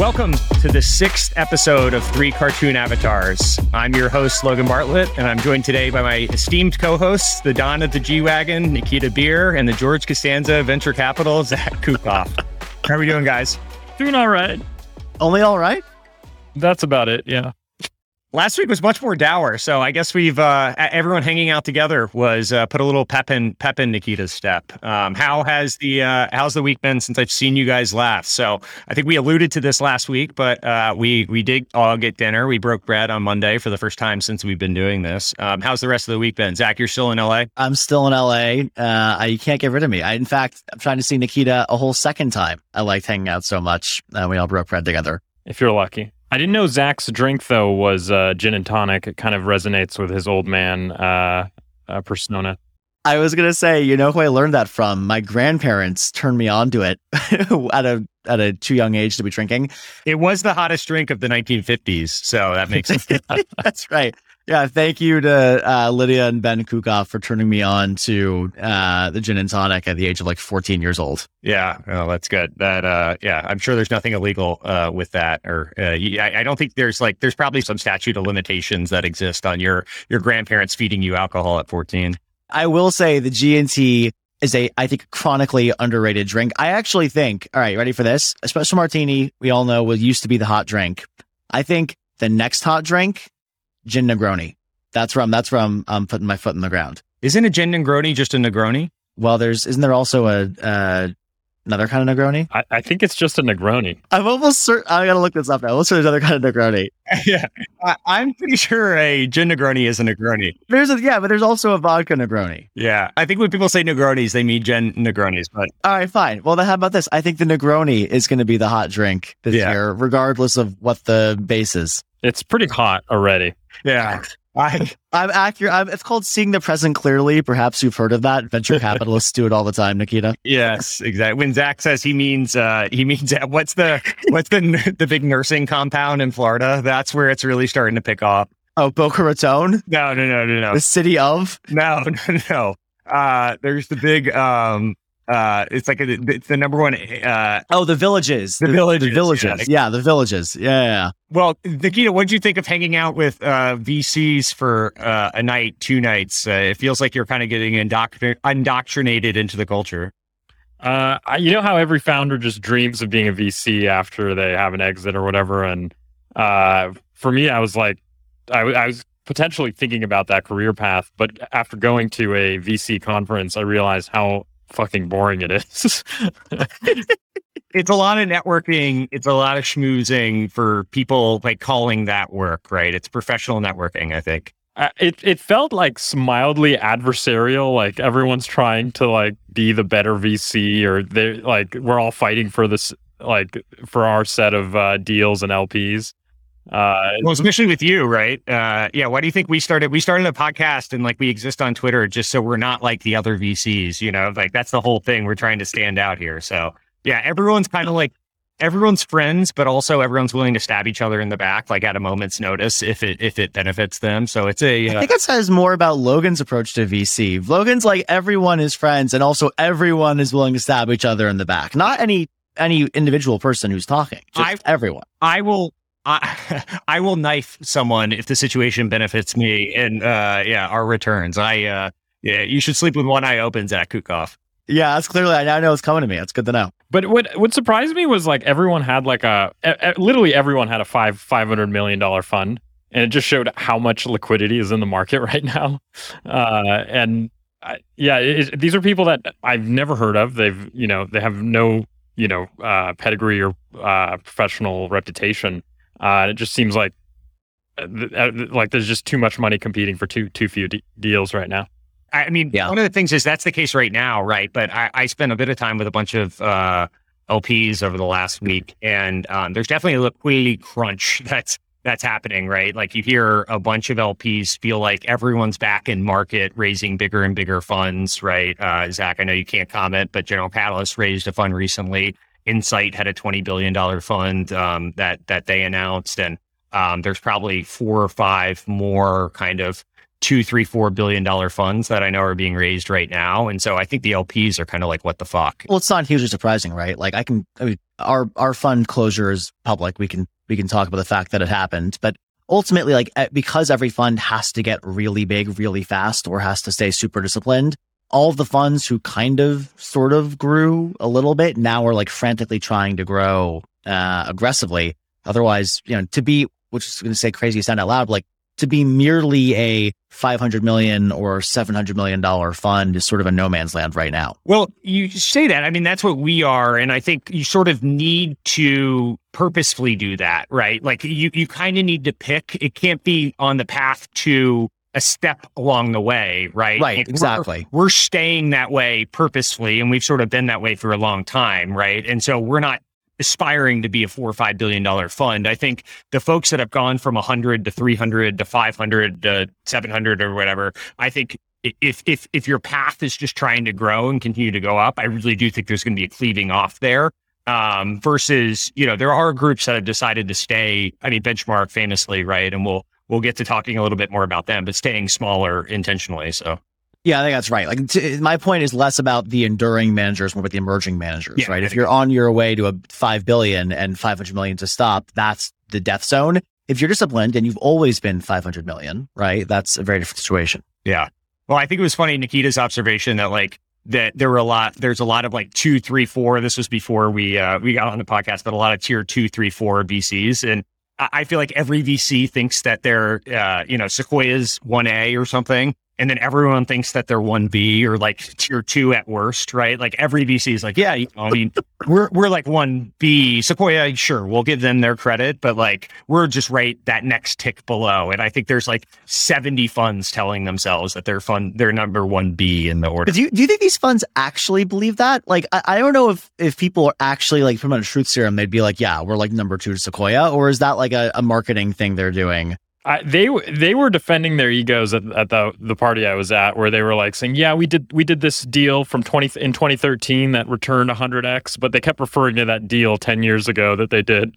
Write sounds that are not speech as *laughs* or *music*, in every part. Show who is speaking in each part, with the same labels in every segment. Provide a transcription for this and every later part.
Speaker 1: Welcome to the sixth episode of Three Cartoon Avatars. I'm your host, Logan Bartlett, and I'm joined today by my esteemed co hosts, the Don of the G Wagon, Nikita Bier, and the George Costanza Venture Capital, *laughs* Zach Kukoff. How are we doing, guys?
Speaker 2: Doing all right.
Speaker 3: Only all right?
Speaker 2: That's about it. Yeah.
Speaker 1: Last week was much more dour, so I guess we've uh, everyone hanging out together was uh, put a little pep in pep in Nikita's step. Um, how has the uh, how's the week been since I've seen you guys last? So I think we alluded to this last week, but uh, we we did all get dinner. We broke bread on Monday for the first time since we've been doing this. Um, how's the rest of the week been? Zach, you're still in LA.
Speaker 3: I'm still in LA. Uh, I, you can't get rid of me. I, in fact, I'm trying to see Nikita a whole second time. I liked hanging out so much. Uh, we all broke bread together.
Speaker 2: If you're lucky. I didn't know Zach's drink though was uh, gin and tonic. It kind of resonates with his old man uh, uh, persona.
Speaker 3: I was gonna say, you know who I learned that from? My grandparents turned me on to it *laughs* at a at a too young age to be drinking.
Speaker 1: It was the hottest drink of the 1950s, so that makes *laughs* sense.
Speaker 3: That's right. Yeah, thank you to uh, Lydia and Ben Kukoff for turning me on to uh, the gin and tonic at the age of like 14 years old.
Speaker 1: Yeah, oh, that's good. That uh, yeah, I'm sure there's nothing illegal uh, with that, or uh, I, I don't think there's like there's probably some statute of limitations that exist on your your grandparents feeding you alcohol at 14.
Speaker 3: I will say the G and T is a I think chronically underrated drink. I actually think. All right, ready for this? Espresso martini. We all know was used to be the hot drink. I think the next hot drink gin Negroni. That's from that's from I'm putting my foot in the ground.
Speaker 1: Isn't a gin Negroni just a Negroni?
Speaker 3: Well, there's isn't there also a uh, another kind of Negroni?
Speaker 2: I, I, think it's just a Negroni.
Speaker 3: I'm almost certain. I gotta look this up now. What's there's another kind of Negroni? *laughs*
Speaker 1: yeah, I, am pretty sure a gin Negroni is a Negroni.
Speaker 3: There's a yeah, but there's also a vodka Negroni.
Speaker 1: Yeah, I think when people say Negronis, they mean gin Negronis. But
Speaker 3: all right, fine. Well, then how about this? I think the Negroni is going to be the hot drink this yeah. year, regardless of what the base is.
Speaker 2: It's pretty hot already.
Speaker 1: Yeah.
Speaker 3: I, I'm accurate. I'm, it's called seeing the present clearly. Perhaps you've heard of that. Venture *laughs* capitalists do it all the time, Nikita.
Speaker 1: Yes, exactly. When Zach says he means, uh, he means what's the what's the the big nursing compound in Florida? That's where it's really starting to pick off.
Speaker 3: Oh, Boca Raton?
Speaker 1: No, no, no, no, no.
Speaker 3: The city of?
Speaker 1: No, *laughs* no, no. Uh, there's the big um uh, it's like a, it's the number one. Uh,
Speaker 3: oh, the villages,
Speaker 1: the, the villages,
Speaker 3: the villages. Yeah. yeah, the villages. Yeah, yeah.
Speaker 1: Well, Nikita, what did you think of hanging out with uh, VCs for uh, a night, two nights? Uh, it feels like you're kind of getting indoctr- indoctrinated into the culture.
Speaker 2: Uh, you know how every founder just dreams of being a VC after they have an exit or whatever, and uh, for me, I was like, I, I was potentially thinking about that career path, but after going to a VC conference, I realized how fucking boring it is. *laughs*
Speaker 1: it's a lot of networking. It's a lot of schmoozing for people like calling that work, right? It's professional networking, I think.
Speaker 2: Uh, it it felt like mildly adversarial. Like everyone's trying to like be the better VC, or they're like we're all fighting for this like for our set of uh, deals and LPs.
Speaker 1: Uh, well, especially with you, right? Uh, yeah. Why do you think we started? We started a podcast and like we exist on Twitter just so we're not like the other VCs. You know, like that's the whole thing. We're trying to stand out here. So yeah, everyone's kind of like everyone's friends, but also everyone's willing to stab each other in the back, like at a moment's notice, if it if it benefits them. So it's a.
Speaker 3: Uh, I think it says more about Logan's approach to VC. Logan's like everyone is friends, and also everyone is willing to stab each other in the back. Not any any individual person who's talking, just I, everyone.
Speaker 1: I will I, *laughs* I will knife someone if the situation benefits me and uh, yeah, our returns. I uh, yeah, you should sleep with one eye open, Zach Kukoff.
Speaker 3: Yeah, that's clearly I now know it's coming to me. That's good to know.
Speaker 2: But what what surprised me was like everyone had like a, a literally everyone had a five five hundred million dollar fund, and it just showed how much liquidity is in the market *laughs* right now. Uh, and uh, yeah, it, these are people that I've never heard of. They've you know they have no you know uh, pedigree or uh, professional reputation uh, it just seems like uh, uh, like there's just too much money competing for too too few de- deals right now.
Speaker 1: I mean, yeah. one of the things is that's the case right now, right? But I, I spent a bit of time with a bunch of uh, LPs over the last week, and um, there's definitely a liquidity crunch *laughs* that's that's happening, right? Like you hear a bunch of LPs feel like everyone's back in market, raising bigger and bigger funds, right? Uh, Zach, I know you can't comment, but General Catalyst raised a fund recently. Insight had a twenty billion dollar fund um, that that they announced, and um, there's probably four or five more kind of two, three, four billion dollar funds that I know are being raised right now. And so I think the LPs are kind of like, what the fuck?
Speaker 3: Well, it's not hugely surprising, right? Like I can, I mean, our, our fund closure is public. We can, we can talk about the fact that it happened, but ultimately, like because every fund has to get really big really fast or has to stay super disciplined, all the funds who kind of sort of grew a little bit now are like frantically trying to grow uh, aggressively. Otherwise, you know, to be, which is going to say crazy sound out loud, like to be merely a 500 million or 700 million dollar fund is sort of a no man's land right now.
Speaker 1: Well, you say that. I mean, that's what we are. And I think you sort of need to purposefully do that, right? Like you, you kind of need to pick. It can't be on the path to a step along the way, right?
Speaker 3: Right,
Speaker 1: we're-
Speaker 3: exactly.
Speaker 1: We're, staying that way purposefully, and we've sort of been that way for a long time, right? And so we're not aspiring to be a four or five billion dollar fund. I think the folks that have gone from 100 to 300 to 500 to 700 or whatever, I think if if if your path is just trying to grow and continue to go up, I really do think there's going to be a cleaving off there. Um, versus, you know, there are groups that have decided to stay. I mean, Benchmark famously, right? And we'll we'll get to talking a little bit more about them, but staying smaller intentionally. So
Speaker 3: Yeah, I think that's right. Like t- my point is less about the enduring managers, more about the emerging managers,
Speaker 1: Yeah,
Speaker 3: right? If you're on your way to a 5 billion and 500 million to stop, that's the death zone. If you're disciplined and you've always been 500 million, right? That's a very different situation.
Speaker 1: Yeah. Well, I think it was funny Nikita's observation that like that there were a lot there's a lot of like two, three, four. This was before we uh we got on the podcast, but a lot of tier two, three, four VCs. And I, feel like every VC thinks that they're uh, you know, Sequoia's one A or something. And then everyone thinks that they're one B or like tier two at worst, right? Like every VC is like, yeah, you know, I mean, we're we're like one B. Sequoia, sure, we'll give them their credit, but like we're just right that next tick below. And I think there's like 70 funds telling themselves that they're fund they're number one B in the order.
Speaker 3: Do you, do you think these funds actually believe that? Like, I, I don't know if, if people are actually like from a truth serum, they'd be like, yeah, we're like number two to Sequoia, or is that like a, a marketing thing they're doing?
Speaker 2: I, they they were defending their egos at, at the the party I was at, where they were like saying, "Yeah, we did we did this deal from twenty in 2013 that returned 100x," but they kept referring to that deal 10 years ago that they did.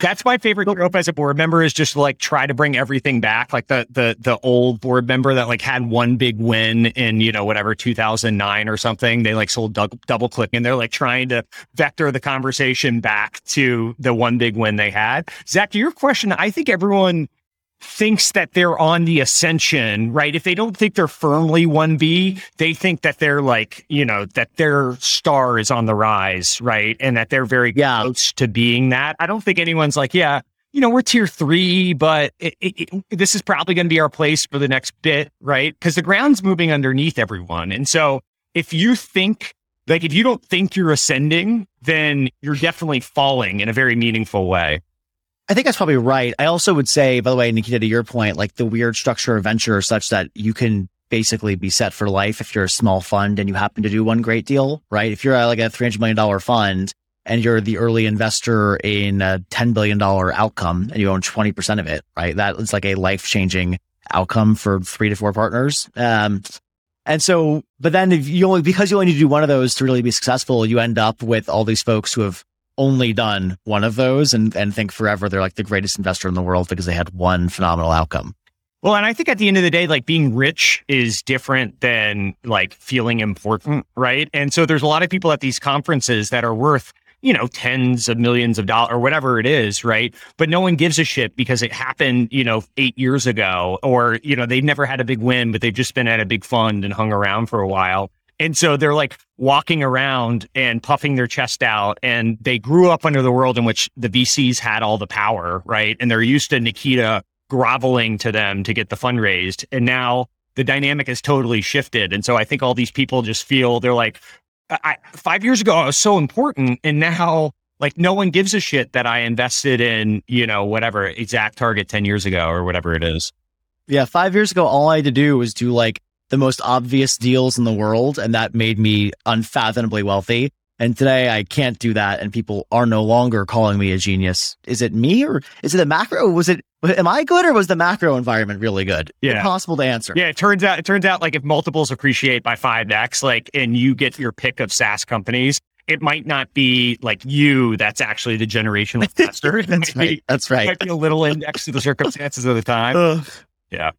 Speaker 1: That's my favorite trope as a board member is just like try to bring everything back. Like the the the old board member that like had one big win in, you know, whatever 2009 or something. They like sold dou- double click and they're like trying to vector the conversation back to the one big win they had. Zach, to your question, I think everyone thinks that they're on the ascension, right? If they don't think they're firmly 1B, they think that they're like, you know, that their star is on the rise, right? And that they're very
Speaker 3: Yeah.
Speaker 1: close to being that. I don't think anyone's like, yeah, you know, we're tier three, but it, it, it- this is probably going to be our place for the next bit, right? Because the ground's moving underneath everyone. And so if you think, like, if you don't think you're ascending, then you're definitely falling in a very meaningful way.
Speaker 3: I think that's probably right. I also would say, by the way, Nikita, to your point, like the weird structure of venture is such that you can basically be set for life if you're a small fund and you happen to do one great deal, right? If you're uh, like a $300 million fund and you're the early investor in a $10 billion outcome and you own 20% of it, right? That is like a life changing outcome for three to four partners. Um, and so, but then if you only, because you only need to do one of those to really be successful, you end up with all these folks who have only done one of those and, and think forever they're like the greatest investor in the world because they had one phenomenal outcome.
Speaker 1: Well, and I think at the end of the day, like being rich is different than like feeling important, right? And so there's a lot of people at these conferences that are worth, you know, tens of millions of dollars or whatever it is, right? But no one gives a shit because it happened, you know, eight years ago, or, you know, they've never had a big win, but they've just been at a big fund and hung around for a while. And so they're like walking around and puffing their chest out. And they grew up under the world in which the VCs had all the power, right? And they're used to Nikita groveling to them to get the fund raised. And now the dynamic has totally shifted. And so I think all these people just feel they're like, five years ago, I was so important. And now, like, no one gives a shit that I invested in, you know, whatever exact target 10 years ago or whatever it is.
Speaker 3: Yeah. Five years ago, all I had to do was do like the most obvious deals in the world. And that made me unfathomably wealthy. And today I can't do that. And people are no longer calling me a genius. Is it me or is it the macro? Was it, am I good or was the macro environment really good?
Speaker 1: Yeah.
Speaker 3: Impossible to answer.
Speaker 1: Yeah, it turns out it turns out like if multiples appreciate by five x, like and you get your pick of SaaS companies, it might not be like you that's actually the generational *laughs* investor.
Speaker 3: That's
Speaker 1: be-
Speaker 3: right. That's right.
Speaker 1: might be a little index to the circumstances of the time. *laughs*
Speaker 3: Ugh.
Speaker 1: Yeah.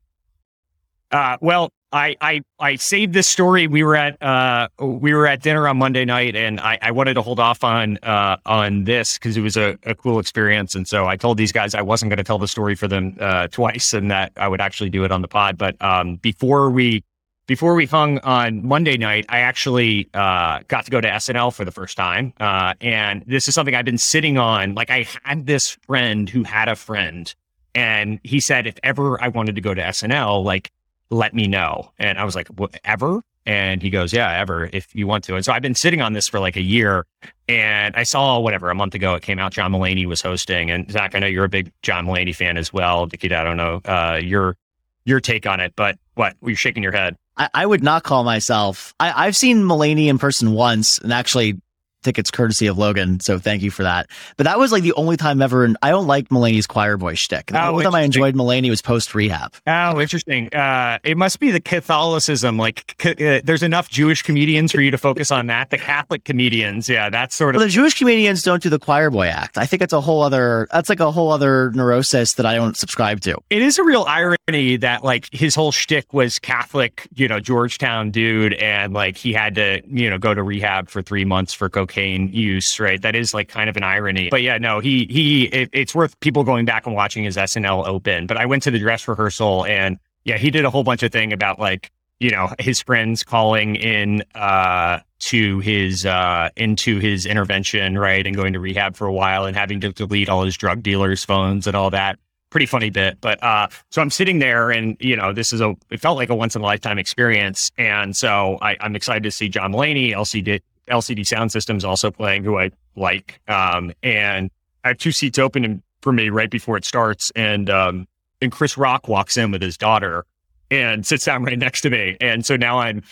Speaker 1: Uh, well, I, I I saved this story. We were at uh, we were at dinner on Monday night, and I, I wanted to hold off on uh, on this because it was a, a cool experience. And so I told these guys I wasn't going to tell the story for them uh, twice, and that I would actually do it on the pod. But um, before we before we hung on Monday night, I actually uh, got to go to SNL for the first time, uh, and this is something I've been sitting on. Like I had this friend who had a friend, and he said if ever I wanted to go to SNL, like let me know. And I was like, ever? And he goes, yeah, ever, if you want to. And so I've been sitting on this for like a year. And I saw whatever a month ago it came out. John Mulaney was hosting. And Zach, I know you're a big John Mulaney fan as well. Dickie, I don't know uh, your your take on it, but what? You're shaking your head.
Speaker 3: I, I would not call myself. I, I've seen Mulaney in person once, and actually tickets courtesy of Logan. So thank you for that. But that was like the only time ever. And I don't like Mulaney's choir boy shtick. The oh, only time I enjoyed Mulaney was post rehab.
Speaker 1: Oh, interesting. Uh, it must be the Catholicism. Like, uh, there's enough Jewish comedians for you to focus on that. The Catholic comedians, yeah, that's sort of.
Speaker 3: Well, the Jewish comedians don't do the choir boy act. I think it's a whole other. That's like a whole other neurosis that I don't subscribe to.
Speaker 1: It is a real irony that like his whole shtick was Catholic, you know, Georgetown dude, and like he had to, you know, go to rehab for three months for cocaine cocaine use, right? That is like kind of an irony. But yeah, no, he he it, it's worth people going back and watching his SNL open. But I went to the dress rehearsal and yeah, he did a whole bunch of thing about like you know his friends calling in uh to his uh into his intervention right and going to rehab for a while and having to delete all his drug dealers phones and all that pretty funny bit but uh so i'm sitting there and you know this is a it felt like a once in a lifetime experience and so I, i'm excited to see john mulaney lcd LCD Soundsystem's also playing, who I like. Um, and I have two seats open for me right before it starts, and um, and Chris Rock walks in with his daughter and sits down right next to me, and so now I'm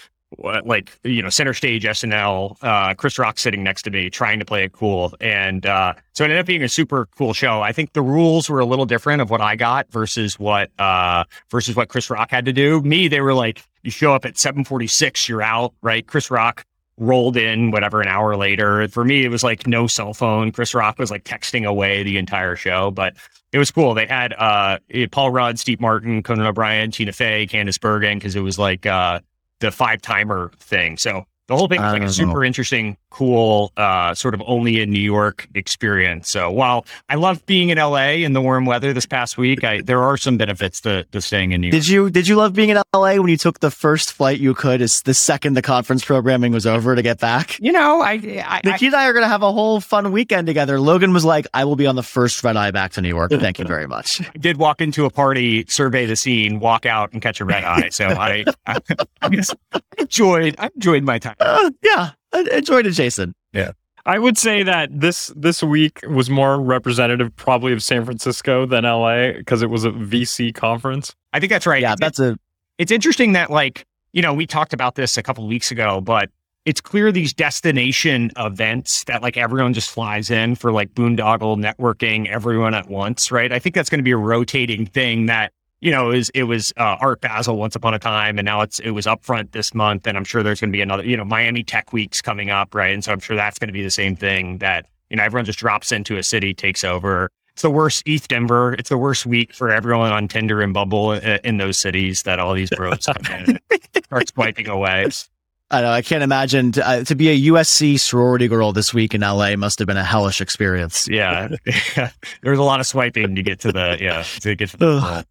Speaker 1: like you know center stage SNL. Uh, Chris Rock sitting next to me, trying to play it cool, and uh, so it ended up being a super cool show. I think the rules were a little different of what I got versus what uh, versus what Chris Rock had to do. Me, they were like, you show up at seven forty six, you're out, right? Chris Rock rolled in whatever an hour later. For me, it was like no cell phone. Chris Rock was like texting away the entire show, but it was cool. They had uh Paul Rudd, Steve Martin, Conan O'Brien, Tina Fey, Candice Bergen, because it was like uh the five timer thing. So the whole thing was like a super know. interesting, cool, uh, sort of only in New York experience. So while I love being in LA in the warm weather this past week, I, there are some benefits to, to staying in New York.
Speaker 3: Did you did you love being in LA when you took the first flight you could? Is the second the conference programming was over to get back?
Speaker 1: You know, I, I
Speaker 3: Nikki and I are going to have a whole fun weekend together. Logan was like, "I will be on the first red eye back to New York." Thank you very much. *laughs*
Speaker 1: I did walk into a party, survey the scene, walk out, and catch a red eye. So I, I, *laughs* I enjoyed I enjoyed my time.
Speaker 3: Uh, yeah, enjoyed it, Jason.
Speaker 2: Yeah. I would say that this this week was more representative probably of San Francisco than LA because it was a VC conference.
Speaker 1: I think that's right.
Speaker 3: Yeah, that's a
Speaker 1: it's interesting that like, you know, we talked about this a couple weeks ago, but it's clear these destination events that like everyone just flies in for like boondoggle networking everyone at once, right? I think that's going to be a rotating thing that you know, it was it was uh, Art Basel once upon a time, and now it's it was upfront this month, and I'm sure there's going to be another. You know, Miami Tech Week's coming up, right? And so I'm sure that's going to be the same thing that you know everyone just drops into a city, takes over. It's the worst ETH Denver. It's the worst week for everyone on Tinder and Bumble in, uh, in those cities that all these bros come in start swiping away.
Speaker 3: I know. I can't imagine to, uh, to, be a USC sorority girl this week in LA must have been a hellish experience.
Speaker 1: Yeah, *laughs* yeah. there was a lot of swiping to get to the yeah to get to the.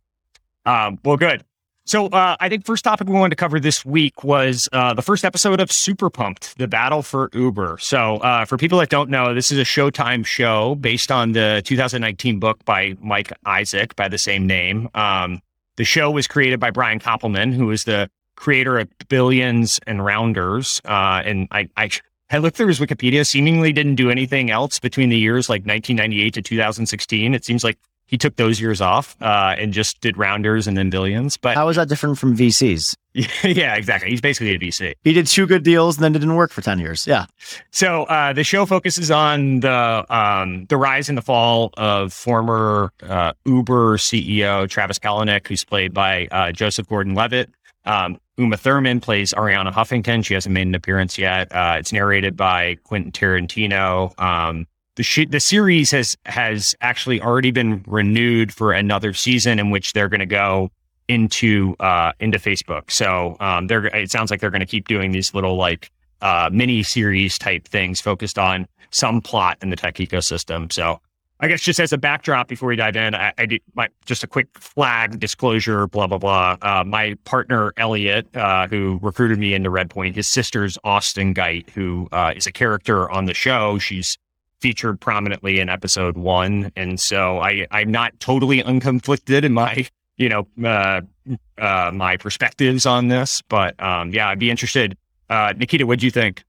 Speaker 1: Um, well, good. So uh, I think first topic we wanted to cover this week was uh, the first episode of Super Pumped, the battle for Uber. So uh, for people that don't know, this is a Showtime show based on the 2019 book by Mike Isaac by the same name. Um, the show was created by Brian Koppelman, who is the creator of Billions and Rounders. Uh, and I, I, I looked through his Wikipedia, seemingly didn't do anything else between the years like 1998 to 2016. It seems like he took those years off uh, and just did rounders and then billions. But
Speaker 3: how is that different from VCs? *laughs*
Speaker 1: yeah, exactly. He's basically a VC.
Speaker 3: He did two good deals and then it didn't work for ten years. Yeah.
Speaker 1: So uh, the show focuses on the um, the rise and the fall of former uh, Uber CEO Travis Kalanick, who's played by uh, Joseph Gordon-Levitt. Um, Uma Thurman plays Arianna Huffington. She hasn't made an appearance yet. Uh, it's narrated by Quentin Tarantino. Um, the sh- the series has has actually already been renewed for another season in which they're going to go into uh, into Facebook. So um, they're it sounds like they're going to keep doing these little like uh, mini series type things focused on some plot in the tech ecosystem. So I guess just as a backdrop before we dive in, I, I did my, just a quick flag disclosure, blah blah blah. Uh, my partner Elliot, uh, who recruited me into Redpoint, his sister's Austin Geidt, who uh, is a character on the show. She's featured prominently in episode one, and so I I'm not totally unconflicted in my you know uh, uh, my perspectives on this, but um, yeah, I'd be interested. Uh, Nikita, what do you think?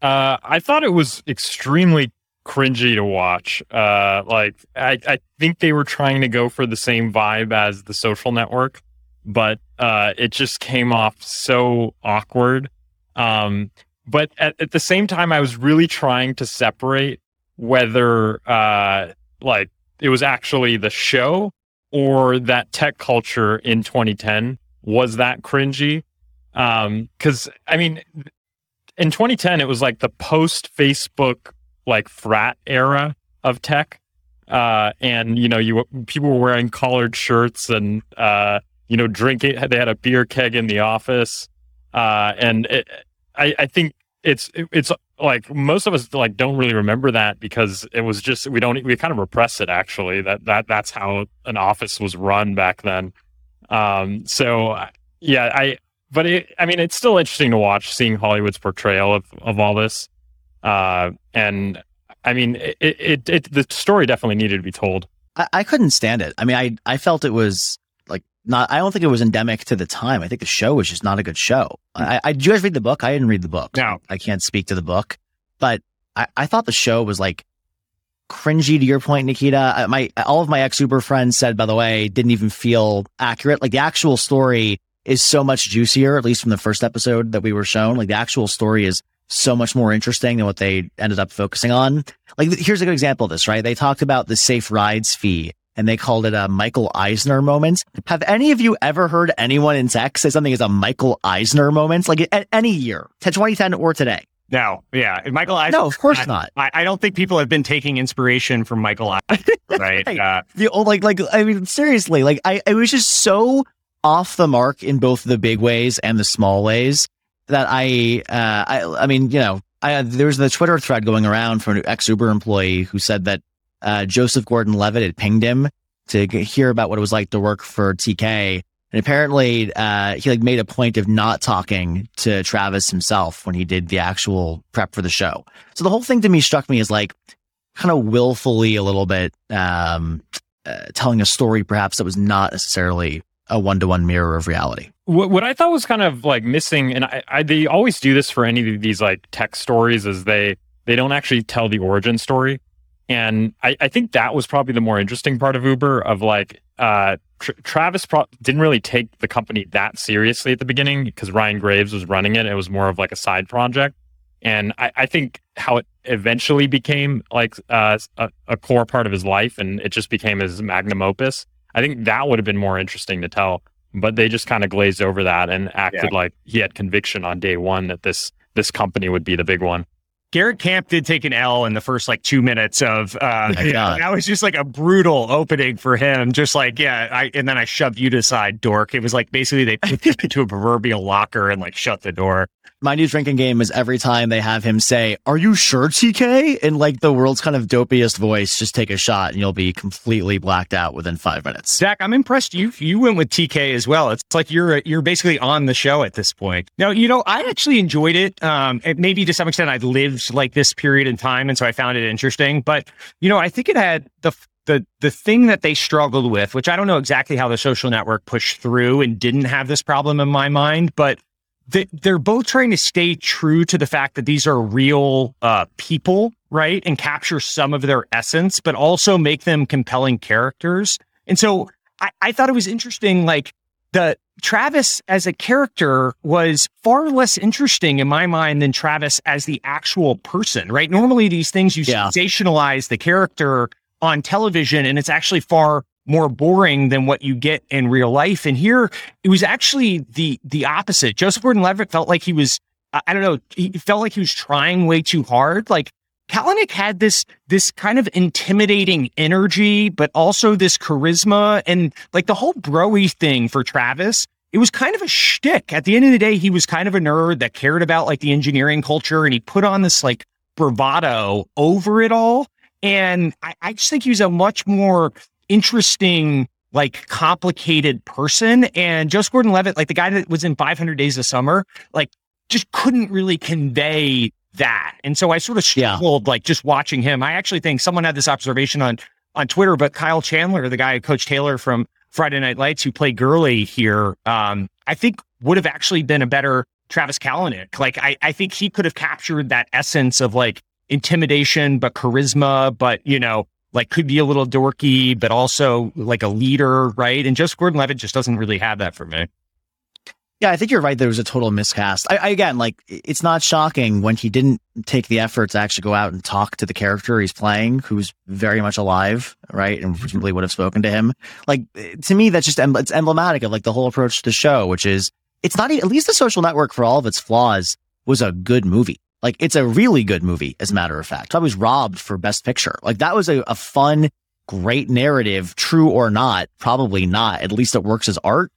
Speaker 2: Uh, I thought it was extremely cringy to watch. Uh, like I, I think they were trying to go for the same vibe as the social network, but uh, it just came off so awkward. Um, but at, at the same time, I was really trying to separate whether uh, like it was actually the show or that tech culture in 2010 was that cringy. Um, cause I mean, in 2010, it was like the post Facebook like frat era of tech. Uh, and you know, you people were wearing collared shirts and uh, you know, drinking. They had a beer keg in the office, uh, and it, I, I think it's it, it's like most of us like don't really remember that because it was just we don't we kind of repress it actually that that that's how an office was run back then. Um, so yeah, I but it, I mean, it's still interesting to watch seeing Hollywood's portrayal of of all this. Uh, and I mean, it, it, it, the story definitely needed to be told.
Speaker 3: I, I couldn't stand it. I mean, I, I felt it was not, I don't think it was endemic to the time. I think the show was just not a good show. Hmm. I, I, did you guys read the book? I didn't read the book.
Speaker 1: No.
Speaker 3: I can't speak to the book, but I, I thought the show was like cringy to your point, Nikita. My, all of my ex Uber friends said, by the way, didn't even feel accurate. Like the actual story is so much juicier, at least from the first episode that we were shown. Like the actual story is so much more interesting than what they ended up focusing on. Like, here's a good example of this, right? They talked about the safe rides fee and they called it a Michael Eisner moment. Have any of you ever heard anyone in tech say something as a Michael Eisner moment? Like at any year, 2010 or today?
Speaker 1: No, yeah, Michael Eisner.
Speaker 3: No, of course
Speaker 1: I,
Speaker 3: not.
Speaker 1: I, I, don't think people have been taking inspiration from Michael Eisner, *laughs* right? right. Uh,
Speaker 3: the old, like, like, I mean, seriously, like, I, it was just so off the mark in both the big ways and the small ways that I, uh, I, I mean, you know, I, there was the Twitter thread going around from an ex Uber employee who said that uh, Joseph Gordon Levitt had pinged him to hear about what it was like to work for TK. And apparently, uh, he like made a point of not talking to Travis himself when he did the actual prep for the show. So the whole thing to me struck me as like kind of willfully a little bit, um, uh, telling a story perhaps that was not necessarily a one to one mirror of reality.
Speaker 2: What, what I thought was kind of like missing, and I, I, they always do this for any of these like tech stories, is they they don't actually tell the origin story, and I, I think that was probably the more interesting part of Uber of like uh, Travis pro- didn't really take the company that seriously at the beginning because Ryan Graves was running it. It was more of like a side project, and I, I think how it eventually became like uh, a, a core part of his life, and it just became his magnum opus I think that would have been more interesting to tell. But they just kind of glazed over that and acted yeah. like he had conviction on day one that this this company would be the big one.
Speaker 1: Garrett Camp did take an L in the first like two minutes of uh that was just like a brutal opening for him. Just like, yeah, I and then I shoved you to the side, dork. It was like basically they put him into a proverbial locker and like shut the door
Speaker 3: my new drinking game is every time they have him say, Are you sure, TK? In like the world's kind of dopiest voice, just take a shot and you'll be completely blacked out within five minutes.
Speaker 1: Zach, I'm impressed you you went with TK as well. It's like you're you're basically on the show at this point. Now, you know, I actually enjoyed it. Um, maybe to some extent I'd lived like this period in time, and so I found it interesting. But you know, I think it had the the the thing that they struggled with, which I don't know exactly how the social network pushed through and didn't have this problem in my mind, but they, they're both trying to stay true to the fact that these are real uh, people, right? And capture some of their essence, but also make them compelling characters. And so I, I thought it was interesting, like the Travis as a character was far less interesting in my mind than Travis as the actual person, right? Normally these things you yeah. sensationalize the character on television and it's actually far more boring than what you get in real life. And here it was actually the the opposite. Joseph Gordon-Levitt felt like he was I don't know, he felt like he was trying way too hard. Like Kalanick had this this kind of intimidating energy, but also this charisma and like the whole broy thing for Travis. It was kind of a shtick. At the end of the day, he was kind of a nerd that cared about like the engineering culture, and he put on this like bravado over it all. And I, I just think he was a much more interesting, like complicated person. And Joseph Gordon-Levitt, like the guy that was in 500 Days of Summer, like just couldn't really convey that. And so I sort of struggled yeah. like just watching him. I actually think someone had this observation on on Twitter, but Kyle Chandler, the guy Coach Taylor from Friday Night Lights who played Gurley here, um, I think would have actually been a better Travis Kalanick. Like I, I think he could have captured that essence of like intimidation, but charisma, but you know, like could be a little dorky, but also like a leader, right? And just Gordon Levitt just doesn't really have that for me.
Speaker 3: Yeah, I think you're right. There was a total miscast. I, I, again, like, it's not shocking when he didn't take the effort to actually go out and talk to the character he's playing, who's very much alive, right, and mm-hmm. presumably would have spoken to him. Like, eh, to me, that's just it's emblematic of like the whole approach to the show, which is it's not at least the Social Network for all of its flaws was a good movie. Like, it's a really good movie, as a matter of fact. I was robbed for Best Picture. Like, that was a, a fun, great narrative, true or not, probably not. At least it works as art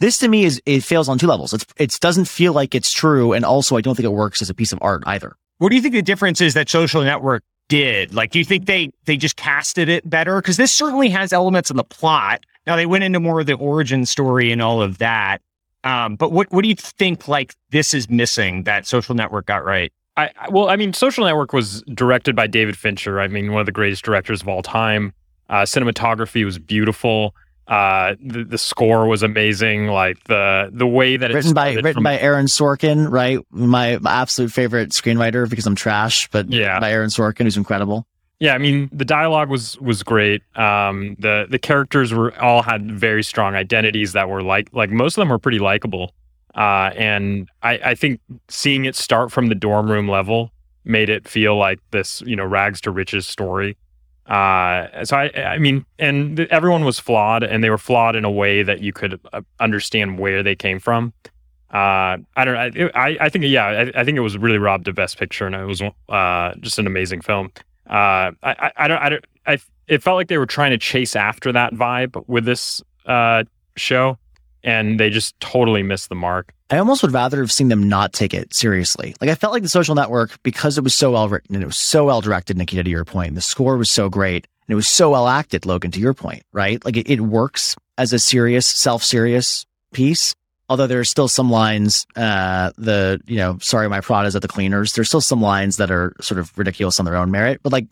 Speaker 3: this to me is it fails on two levels. It's it doesn't feel like it's true, and also I don't think it works as a piece of art either.
Speaker 1: What do you think the difference is that Social Network did? Like, do you think they they just casted it better? Because this certainly has elements in the plot. Now they went into more of the origin story and all of that. Um, but what what do you think like this is missing that Social Network got right?
Speaker 2: I well, I mean, Social Network was directed by David Fincher. I mean, one of the greatest directors of all time. Uh, cinematography was beautiful. Uh, the, the score was amazing. Like the the way that
Speaker 3: it's written by written from, by Aaron Sorkin, right? My, my absolute favorite screenwriter because I'm trash, but yeah, by Aaron Sorkin, who's incredible.
Speaker 2: Yeah, I mean the dialogue was was great. Um, the the characters were all had very strong identities that were like like most of them were pretty likable. Uh, and I, I think seeing it start from the dorm room level made it feel like this you know rags to riches story uh, so I, I mean, and th- everyone was flawed, and they were flawed in a way that you could uh, understand where they came from. Uh, I don't know. I, I think, yeah, I, I, think it was really robbed of Best Picture, and it was uh, just an amazing film. Uh, I, I, I don't, I don't, I, it felt like they were trying to chase after that vibe with this uh, show, and they just totally missed the mark.
Speaker 3: I almost would rather have seen them not take it seriously. Like I felt like the social network, because it was so well written and it was so well directed, Nikita, to your point, the score was so great and it was so well acted, Logan, to your point, right? Like it, it works as a serious, self-serious piece. Although there are still some lines, uh, the, you know, sorry, my prod is at the cleaners. There's still some lines that are sort of ridiculous on their own merit, but like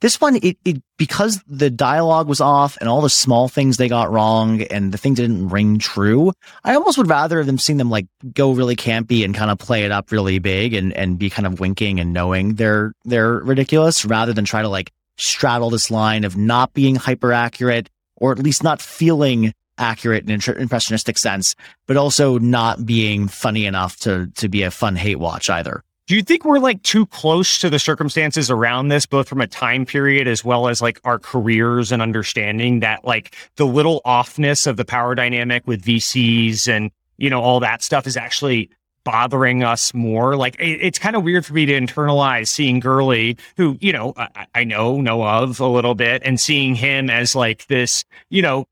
Speaker 3: this one, it, it because the dialogue was off and all the small things they got wrong and the things didn't ring true. I almost would rather have them seen them like go really campy and kind of play it up really big and and be kind of winking and knowing they're they're ridiculous rather than try to like straddle this line of not being hyper accurate or at least not feeling accurate in an impressionistic sense, but also not being funny enough to to be a fun hate watch either.
Speaker 1: Do you think we're like too close to the circumstances around this, both from a time period as well as like our careers and understanding that like the little offness of the power dynamic with VCs and, you know, all that stuff is actually bothering us more. Like it, it's kind of weird for me to internalize seeing Gurley, who, you know, I, I know, know of a little bit and seeing him as like this, you know,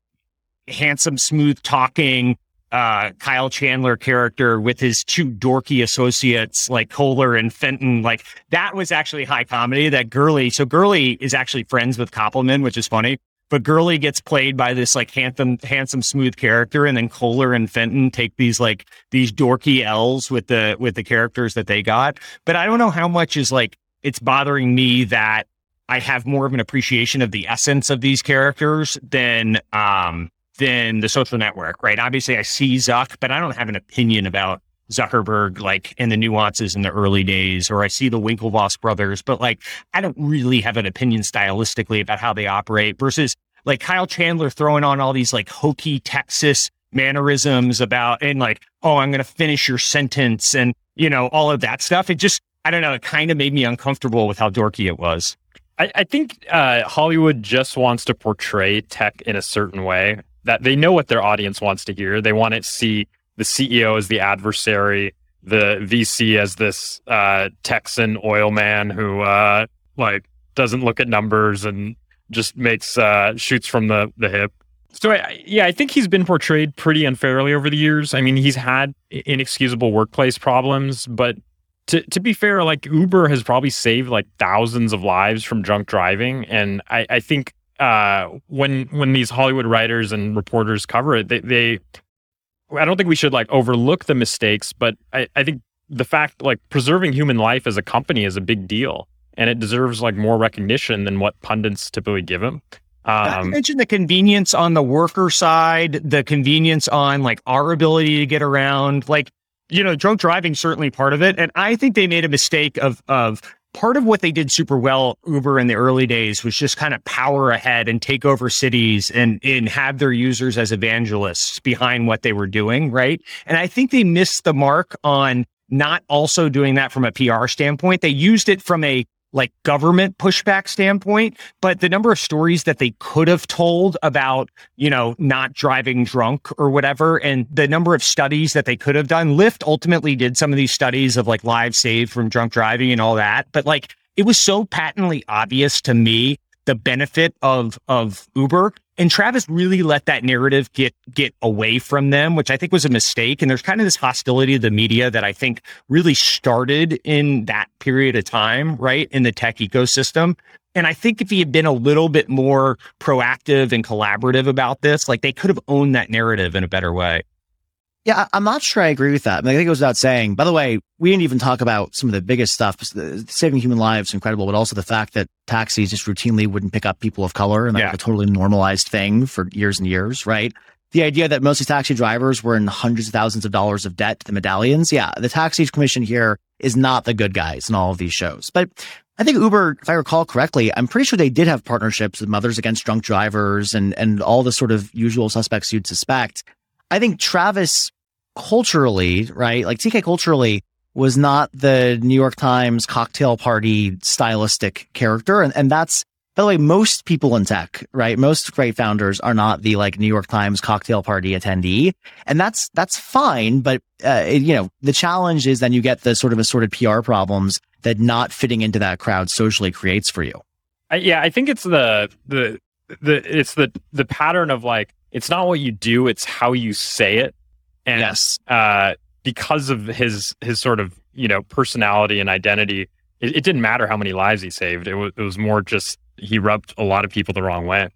Speaker 1: handsome, smooth talking, uh, Kyle Chandler character with his two dorky associates like Cohler and Fenton. Like that was actually high comedy. That Gurley, so Gurley is actually friends with Koppelman, which is funny. But Gurley gets played by this like handsome, handsome, smooth character, and then Cohler and Fenton take these like these dorky L's with the with the characters that they got. But I don't know how much is like it's bothering me that I have more of an appreciation of the essence of these characters than um than the social network, right? Obviously, I see Zuck, but I don't have an opinion about Zuckerberg, like in the nuances in the early days, or I see the Winklevoss brothers, but like I don't really have an opinion stylistically about how they operate versus like Kyle Chandler throwing on all these like hokey Texas mannerisms about and like, oh, I'm going to finish your sentence and, you know, all of that stuff. It just, I don't know, it kind of made me uncomfortable with how dorky it was.
Speaker 2: I, I think uh, Hollywood just wants to portray tech in a certain way that they know what their audience wants to hear. They want to see the CEO as the adversary, the VC as this uh, Texan oil man who uh, like doesn't look at numbers and just makes uh, shoots from the the hip. So I, yeah, I think he's been portrayed pretty unfairly over the years. I mean, he's had inexcusable workplace problems, but to to be fair, like Uber has probably saved like thousands of lives from drunk driving, and I, I think uh, when when these Hollywood writers and reporters cover it, they, they I don't think we should like overlook the mistakes, but I, I think the fact like preserving human life as a company is a big deal, and it deserves like more recognition than what pundits typically give him.
Speaker 1: Um, I mentioned the convenience on the worker side, the convenience on like our ability to get around. Like you know, drunk driving certainly part of it. And I think they made a mistake of of part of what they did super well Uber in the early days was just kind of power ahead and take over cities and and have their users as evangelists behind what they were doing, right? And I think they missed the mark on not also doing that from a PR standpoint. They used it from a like government pushback standpoint, but the number of stories that they could have told about, you know, not driving drunk or whatever, and the number of studies that they could have done. Lyft ultimately did some of these studies of like lives saved from drunk driving and all that, but like it was so patently obvious to me the benefit of of Uber and Travis really let that narrative get get away from them, which I think was a mistake. And there's kind of this hostility to the media that I think really started in that period of time, right? In the tech ecosystem. And I think if he had been a little bit more proactive and collaborative about this, like they could have owned that narrative in a better way.
Speaker 3: Yeah, I'm not sure I agree with that. I, mean, I think it goes without saying. By the way, we didn't even talk about some of the biggest stuff. Saving human lives, incredible, but also the fact that taxis just routinely wouldn't pick up people of color, and that's yeah. a totally normalized thing for years and years, right? The idea that most of taxi drivers were in hundreds of thousands of dollars of debt to the medallions. Yeah, the taxi commission here is not the good guys in all of these shows. But I think Uber, if I recall correctly, I'm pretty sure they did have partnerships with Mothers Against Drunk Drivers and and all the sort of usual suspects you'd suspect. I think Travis culturally, right? Like TK culturally was not the New York Times cocktail party stylistic character. And, and that's, by the way, most people in tech, right? Most great founders are not the like New York Times cocktail party attendee. And that's, that's fine. But, uh, it, you know, the challenge is then you get the sort of assorted PR problems that not fitting into that crowd socially creates for you.
Speaker 2: Yeah. I think it's the, the, the, it's the, the pattern of like, it's not what you do, it's how you say it and yes. uh, because of his his sort of you know personality and identity, it, it didn't matter how many lives he saved. It was it was more just he rubbed a lot of people the wrong way.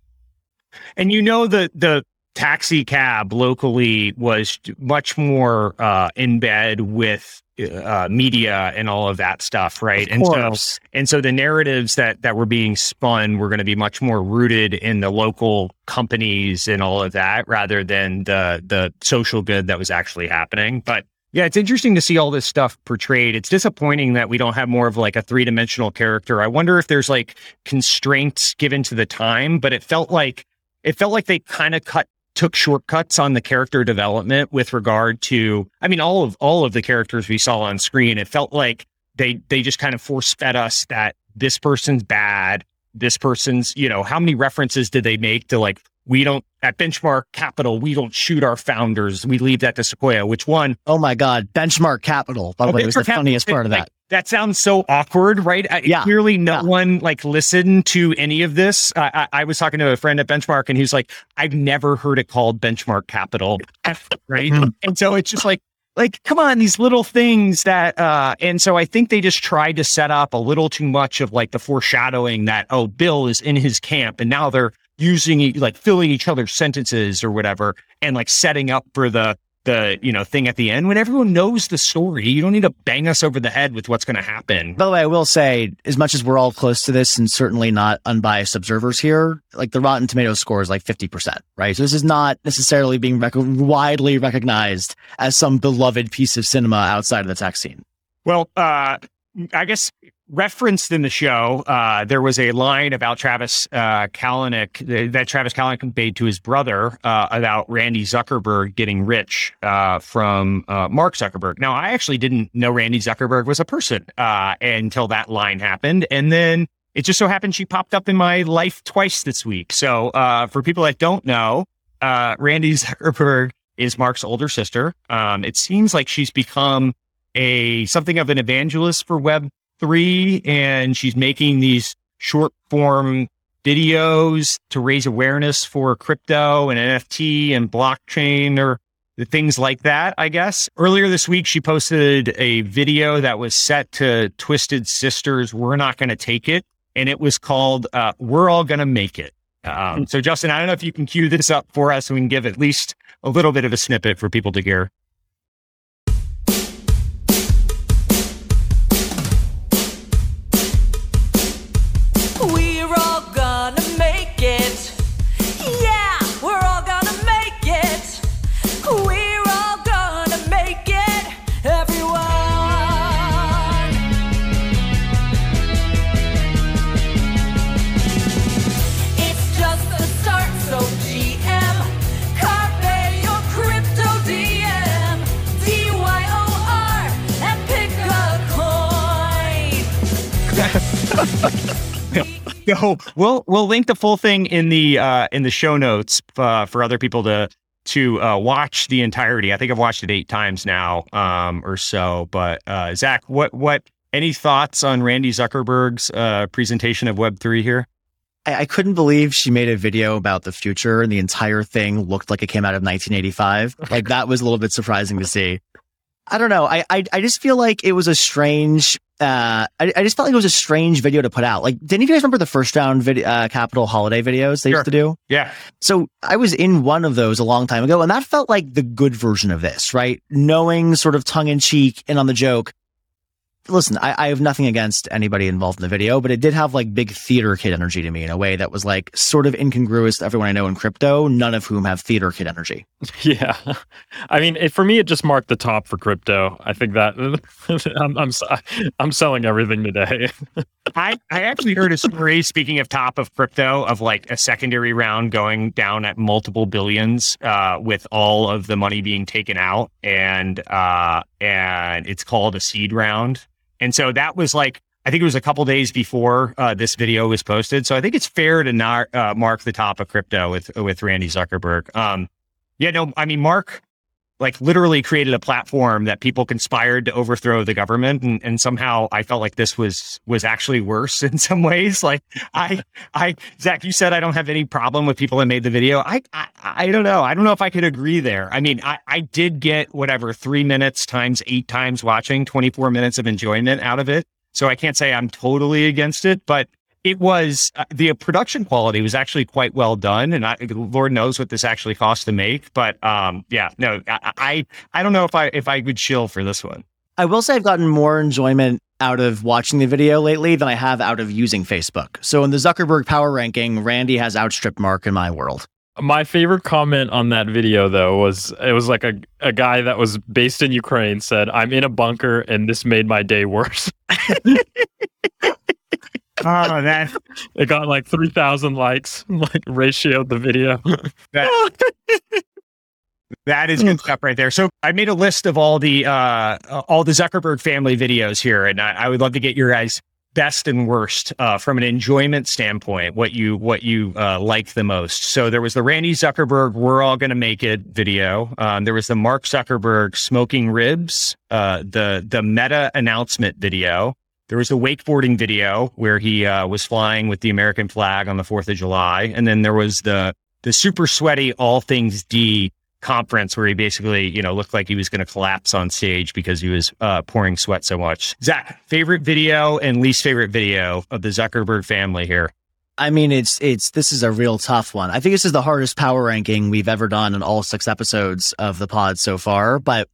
Speaker 1: And you know the the taxi cab locally was much more uh, in bed with uh, media and all of that stuff, right? and so and so the narratives that that were being spun were going to be much more rooted in the local companies and all of that, rather than the the social good that was actually happening. But yeah, it's interesting to see all this stuff portrayed. It's disappointing that we don't have more of like a three dimensional character. I wonder if there's like constraints given to the time, but it felt like it felt like they kind of cut took shortcuts on the character development with regard to I mean all of all of the characters we saw on screen. It felt like they they just kind of force fed us that this person's bad. This person's you know how many references did they make to like we don't at benchmark capital we don't shoot our founders. We leave that to sequoia which one?
Speaker 3: Oh my god benchmark capital by the oh, way was the funniest part of that
Speaker 1: that sounds so awkward, right? Yeah. Clearly, no yeah. one like listened to any of this. I, I, was talking to a friend at Benchmark, and he's like, "I've never heard it called Benchmark Capital, *laughs* right?" Mm-hmm. and so it's just like, like, come on, these little things that. uh And so I think they just tried to set up a little too much of like the foreshadowing that oh, Bill is in his camp, and now they're using like filling each other's sentences or whatever, and like setting up for the the you know thing at the end when everyone knows the story. You don't need to bang us over the head with what's going to happen.
Speaker 3: By the way i will say as much as we're all close to this and certainly not unbiased observers here like the rotten tomatoes score is like 50% right? So this is not necessarily being rec- widely recognized as some beloved piece of cinema outside of the tech scene.
Speaker 1: Well uh I guess referenced in the show, uh, there was a line about Travis uh, Kalanick that Travis Kalanick made to his brother uh, about Randi Zuckerberg getting rich uh, from uh, Mark Zuckerberg. Now, I actually didn't know Randi Zuckerberg was a person uh, until that line happened, and then it just so happened she popped up in my life twice this week. So, for people that don't know, Randi *laughs* Zuckerberg is Mark's older sister. Um, it seems like she's become a something of an evangelist for Web Web3 and she's making these short form videos to raise awareness for crypto and NFT and blockchain or the things like that, I guess. Earlier this week, she posted a video that was set to Twisted Sisters. We're not going to take it. And it was called, uh, We're All Going to Make It. Um, so, Justin, I don't know if you can cue this up for us so we can give at least a little bit of a snippet for people to hear. *laughs* so we'll we'll link the full thing in the uh, in the show notes uh, for other people to to uh, watch the entirety. I think I've watched it eight times now um, or so. But uh, Zach, what what any thoughts on Randi Zuckerberg's uh, presentation of Web three here?
Speaker 3: I, I couldn't believe she made a video about the future and the entire thing looked like it came out of 1985. Like that was a little bit surprising to see. I don't know. I, I, I just feel like it was a strange. Uh, I, I just felt like it was a strange video to put out. Like, did any of you guys remember the first round video, uh, Capital holiday videos they sure. used to do?
Speaker 1: Yeah.
Speaker 3: So I was in one of those a long time ago, and that felt like the good version of this, right? Knowing sort of tongue in cheek and on the joke listen, I, I, have nothing against anybody involved in the video, but it did have like big theater kid energy to me in a way that was like sort of incongruous to everyone I know in crypto, none of whom have theater kid energy. *laughs*
Speaker 2: Yeah. I mean, it, for me, it just marked the top for crypto. I think that *laughs* I'm, I'm, I'm selling everything today. *laughs*
Speaker 1: I, I actually heard a story, speaking of top of crypto, of like a secondary round going down at multiple billions uh, with all of the money being taken out. And, uh, and it's called a seed round and so that was like, I think it was a couple days before uh, this video was posted. So I think it's fair to not uh, mark the top of crypto with with Randi Zuckerberg. Um, yeah, no, I mean Mark like literally created a platform that people conspired to overthrow the government and, and somehow I felt like this was was actually worse *laughs* in some ways. Like I I Zach, you said I don't have any problem with people that made the video. I I, I don't know. I don't know if I could agree there. I mean, I, I did get whatever three minutes times eight times watching, 24 minutes of enjoyment out of it. So I can't say I'm totally against it, but it was uh, the production quality was actually quite well done, and I, Lord knows what this actually cost to make. But um, yeah, no, I, I, I don't know if I if I would chill for this one.
Speaker 3: I will say I've gotten more enjoyment out of watching the video lately than I have out of using Facebook. So in the Zuckerberg power ranking, Randi has outstripped Mark in my world.
Speaker 2: My favorite comment on that video though was it was like a, a guy that was based in Ukraine said, I'm in a bunker and this made my day worse. *laughs* *laughs*
Speaker 1: Oh, that *laughs*
Speaker 2: it got like three thousand likes, *laughs* like ratioed the video. *laughs*
Speaker 1: that, that is good stuff right there. So I made a list of all the uh all the Zuckerberg family videos here, and I, I would love to get your guys best and worst uh, from an enjoyment standpoint. What you what you uh, like the most. So there was the Randi Zuckerberg "We're All Gonna Make It" video. Um, there was the Mark Zuckerberg smoking ribs. Uh, the the Meta announcement video. There was a wakeboarding video where he uh, was flying with the American flag on the 4th of July. And then there was the, the super sweaty All Things D conference where he basically, you know, looked like he was going to collapse on stage because he was uh, pouring sweat so much. Zach, favorite video and least favorite video of the Zuckerberg family here?
Speaker 3: I mean, it's it's this is a real tough one. I think this is the hardest power ranking we've ever done in all six episodes of the pod so far. But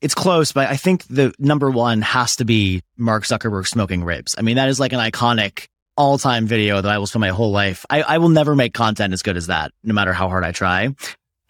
Speaker 3: it's close, but I think the number one has to be Mark Zuckerberg smoking ribs. I mean, that is like an iconic all time video that I will spend my whole life. I, I will never make content as good as that, no matter how hard I try.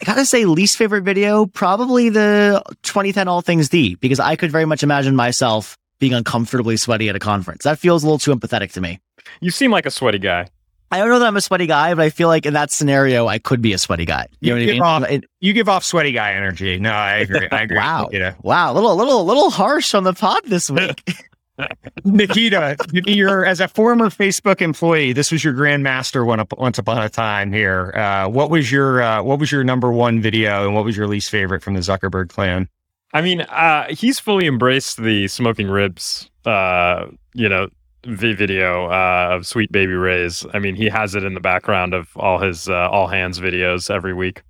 Speaker 3: I gotta say, least favorite video, probably the 2010 All Things D, because I could very much imagine myself being uncomfortably sweaty at a conference. That feels a little too empathetic to me.
Speaker 2: You seem like a sweaty guy.
Speaker 3: I don't know that I'm a sweaty guy, but I feel like in that scenario, I could be a sweaty guy. You, you know what I mean?
Speaker 1: Off, it, you give off sweaty guy energy. No, I *laughs* agree. I agree.
Speaker 3: wow. Wow. A little, little, little harsh on the pod this *laughs* week.
Speaker 1: Nikita, you're as a former Facebook employee, this was your grandmaster one once upon a time here. Uh, what was your uh, what was your number one video and what was your least favorite from the Zuckerberg clan?
Speaker 2: I mean, uh, he's fully embraced the smoking ribs, uh, you know, v- video uh, of Sweet Baby Ray's. I mean, he has it in the background of all his uh, all hands videos every week.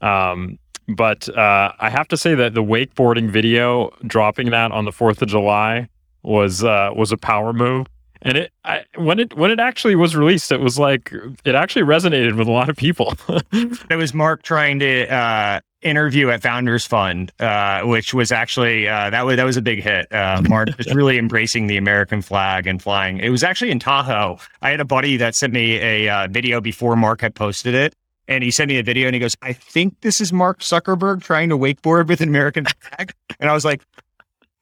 Speaker 2: Um, but uh, I have to say that the wakeboarding video, dropping that on the Fourth of July, was uh, was a power move. And it I, when it when it actually was released, it was like it actually resonated with a lot of people. *laughs*
Speaker 1: It was Mark trying to uh, interview at Founders Fund, uh, which was actually uh, that was that was a big hit. Uh, Mark *laughs* was really embracing the American flag and flying. It was actually in Tahoe. I had a buddy that sent me a uh, video before Mark had posted it, and he sent me a video and he goes, "I think this is Mark Zuckerberg trying to wakeboard with an American flag," and I was like.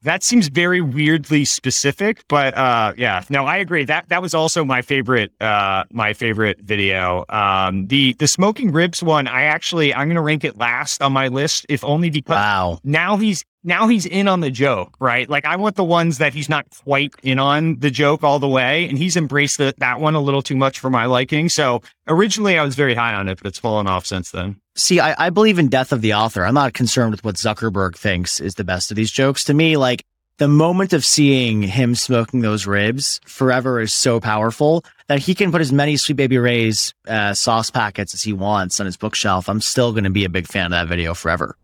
Speaker 1: That seems very weirdly specific, but uh, yeah, no, I agree. That that was also my favorite, uh, my favorite video. Um, the the smoking ribs one, I actually I'm gonna rank it last on my list, if only because
Speaker 3: Wow.
Speaker 1: now he's now he's in on the joke, right? Like I want the ones that he's not quite in on the joke all the way, and he's embraced the, that one a little too much for my liking. So originally I was very high on it, but it's fallen off since then.
Speaker 3: See, I, I believe in death of the author. I'm not concerned with what Zuckerberg thinks is the best of these jokes. To me, like the moment of seeing him smoking those ribs forever is so powerful that he can put as many Sweet Baby Ray's uh, sauce packets as he wants on his bookshelf. I'm still going to be a big fan of that video forever.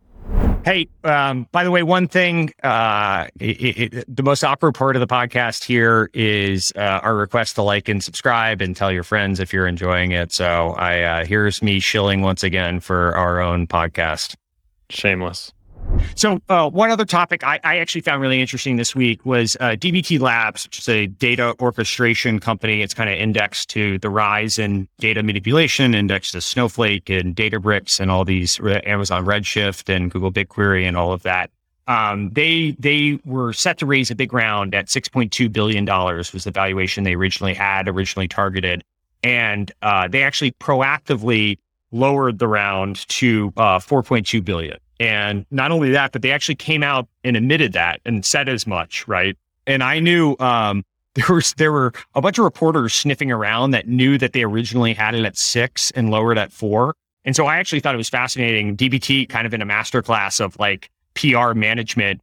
Speaker 1: Hey, um, by the way, one thing, uh, it, it, the most awkward part of the podcast here is uh, our request to like and subscribe and tell your friends if you're enjoying it. So I uh, here's me shilling once again for our own podcast.
Speaker 2: Shameless.
Speaker 1: So, uh, one other topic I, I, actually found really interesting this week was uh, DBT Labs, which is a data orchestration company. It's kind of indexed to the rise in data manipulation, indexed to Snowflake and Databricks and all these Amazon Redshift and Google BigQuery and all of that. Um, they they were set to raise a big round at six point two billion dollars was the valuation they originally had, originally targeted, and uh, they actually proactively lowered the round to uh, four point two billion. And not only that, but they actually came out and admitted that and said as much, right? And I knew um, *laughs* there was there were a bunch of reporters sniffing around that knew that they originally had it at six and lowered at four. And so I actually thought it was fascinating. DBT kind of in a masterclass of like PR management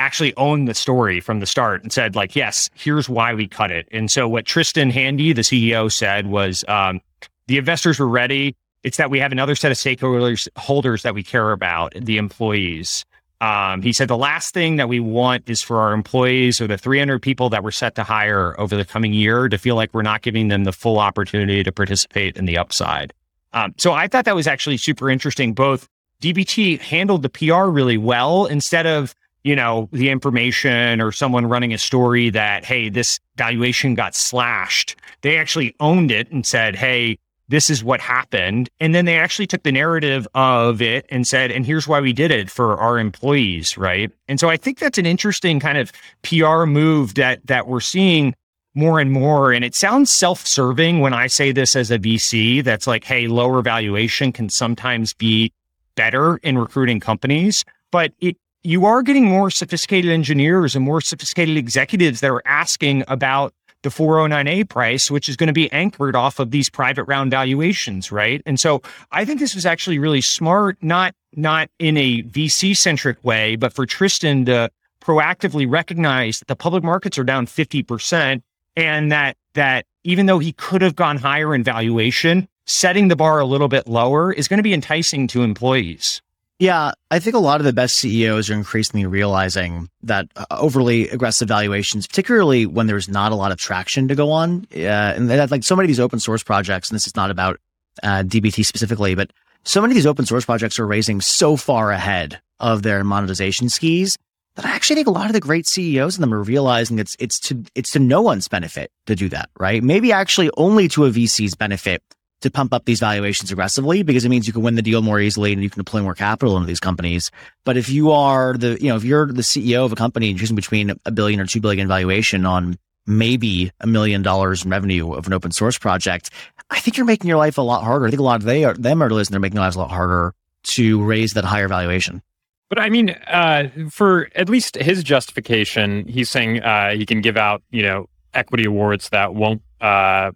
Speaker 1: actually owned the story from the start and said like, yes, here's why we cut it. And so what Tristan Handy, the CEO, said was um, the investors were ready it's that we have another set of stakeholders holders that we care about, the employees. Um, he said the last thing that we want is for our employees or the 300 people that we're set to hire over the coming year to feel like we're not giving them the full opportunity to participate in the upside. Um, so I thought that was actually super interesting. Both DBT handled the PR really well instead of you know the information or someone running a story that hey this valuation got slashed. They actually owned it and said hey this is what happened. And then they actually took the narrative of it and said, and here's why we did it for our employees, right? And so I think that's an interesting kind of PR move that that we're seeing more and more. And it sounds self-serving when I say this as a VC that's like, hey, lower valuation can sometimes be better in recruiting companies. But it you are getting more sophisticated engineers and more sophisticated executives that are asking about the 409A price, which is going to be anchored off of these private round valuations, right? And so I think this was actually really smart, not not in a VC centric way, but for Tristan to proactively recognize that the public markets are down 50% and that that even though he could have gone higher in valuation, setting the bar a little bit lower is going to be enticing to employees.
Speaker 3: Yeah, I think a lot of the best CEOs are increasingly realizing that uh, overly aggressive valuations, particularly when there's not a lot of traction to go on, uh, and that like so many of these open source projects, and this is not about uh, DBT specifically, but so many of these open source projects are raising so far ahead of their monetization skis that I actually think a lot of the great CEOs in them are realizing it's it's to it's to no one's benefit to do that, right? Maybe actually only to a VC's benefit to pump up these valuations aggressively because it means you can win the deal more easily and you can deploy more capital into these companies. But if you are the, you know, if you're the CEO of a company and choosing between a billion or two billion valuation on maybe a million dollars in revenue of an open source project, I think you're making your life a lot harder. I think a lot of they are, them are realizing they're making lives a lot harder to raise that higher valuation.
Speaker 2: But I mean, uh, for at least his justification, he's saying uh, he can give out, you know, equity awards that won't uh,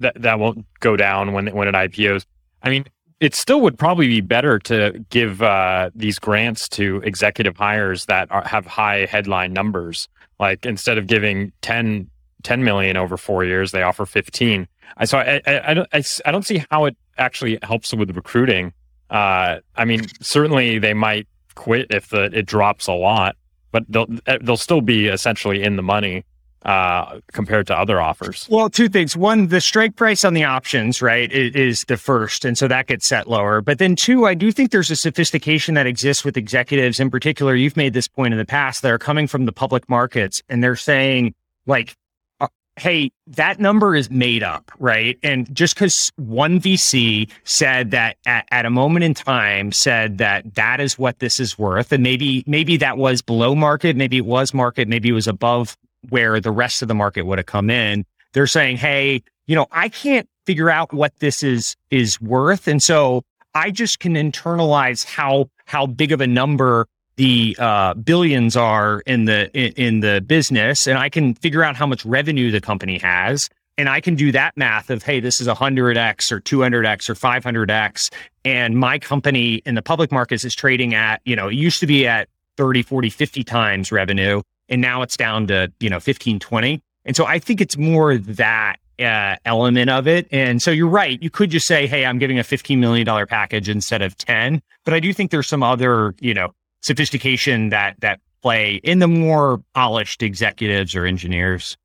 Speaker 2: that that won't go down when when it IPOs. I mean, it still would probably be better to give uh, these grants to executive hires that are, have high headline numbers. Like instead of giving 10, 10 million over four years, they offer 15. I so I, I, I, don't, I, I don't see how it actually helps with recruiting. Uh, I mean, certainly they might quit if the, it drops a lot, but they'll they'll still be essentially in the money uh, compared to other offers?
Speaker 1: Well, two things. One, the strike price on the options, right, is, the first. And so that gets set lower. But then two, I do think there's a sophistication that exists with executives in particular. You've made this point in the past that are coming from the public markets and they're saying, like, uh, hey, that number is made up, right? And just because one VC said that at, at, a moment in time said that that is what this is worth, and maybe maybe that was below market, maybe it was market, maybe it was above where the rest of the market would have come in. They're saying, "Hey, you know, I can't figure out what this is is worth, and so I just can internalize how how big of a number the uh, billions are in the in, in the business, and I can figure out how much revenue the company has." And I can do that math of, hey, this is 100x or 200x or 500x. And my company in the public markets is trading at, you know, it used to be at 30, 40, 50 times revenue and now it's down to you know 15 20 and so i think it's more that uh, element of it and so you're right you could just say hey i'm giving a 15 million dollar package instead of 10 but i do think there's some other you know sophistication that that play in the more polished executives or engineers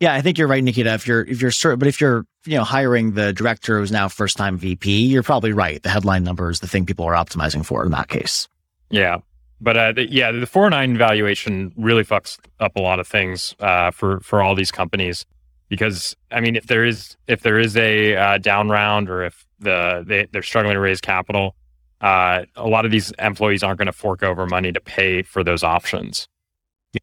Speaker 3: yeah, I think you're right, Nikita. If you're if you're but if you're you know hiring the director who's now first time VP, you're probably right. The headline number is the thing people are optimizing for in that case.
Speaker 2: Yeah, but uh, the, yeah, the four nine valuation really fucks up a lot of things uh, for for all these companies because I mean, if there is if there is a uh, down round or if the they, they're struggling to raise capital, uh, a lot of these employees aren't going to fork over money to pay for those options.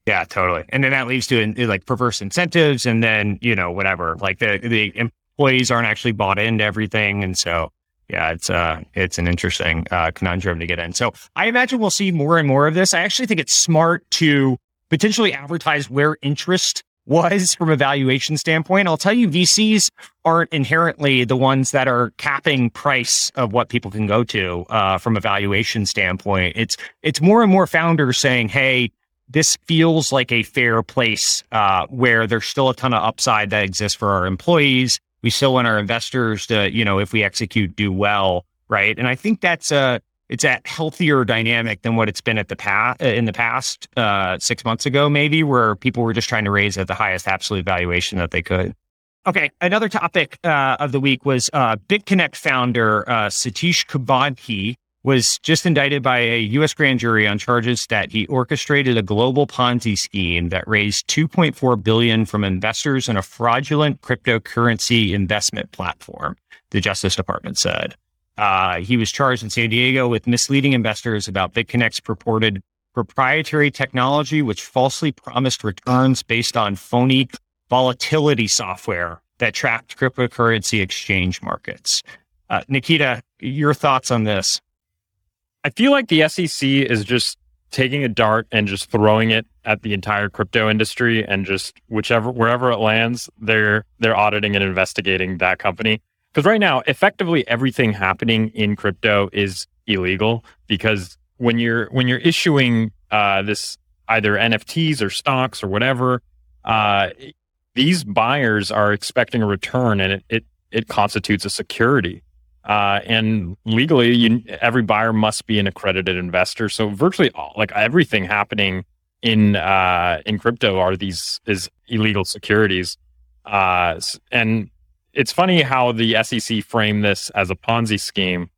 Speaker 1: Yeah, totally. And then that leads to like perverse incentives, and then you know whatever. Like the the employees aren't actually bought into everything, and so yeah, it's uh, it's an interesting uh, conundrum to get in. So I imagine we'll see more and more of this. I actually think it's smart to potentially advertise where interest was from a valuation standpoint. I'll tell you, VCs aren't inherently the ones that are capping price of what people can go to uh, from a valuation standpoint. It's it's more and more founders saying, "Hey, this feels like a fair place uh, where there's still a ton of upside that exists for our employees." We still want our investors to, you know, if we execute, do well, right? And I think that's a it's a healthier dynamic than what it's been at the past in the past uh, six months ago, maybe, where people were just trying to raise at the highest absolute valuation that they could. Okay, another topic uh, of the week was uh, BitConnect founder uh, Satish Kumbhani was just indicted by a U.S. grand jury on charges that he orchestrated a global Ponzi scheme that raised 2.4 billion from investors in a fraudulent cryptocurrency investment platform. The Justice Department said uh, he was charged in San Diego with misleading investors about BitConnect's purported proprietary technology, which falsely promised returns based on phony volatility software that tracked cryptocurrency exchange markets. Uh, Nikita, your thoughts on this?
Speaker 2: I feel like the SEC is just taking a dart and just throwing it at the entire crypto industry and just whichever wherever it lands, they're they're auditing and investigating that company. Because right now, effectively everything happening in crypto is illegal because when you're when you're issuing uh, this either NFTs or stocks or whatever, uh, these buyers are expecting a return and it, it it constitutes a security. Uh, and legally, you, every buyer must be an accredited investor. So virtually all, like everything happening in uh, in crypto are these is illegal securities. Uh, and it's funny how the SEC framed this as a Ponzi scheme.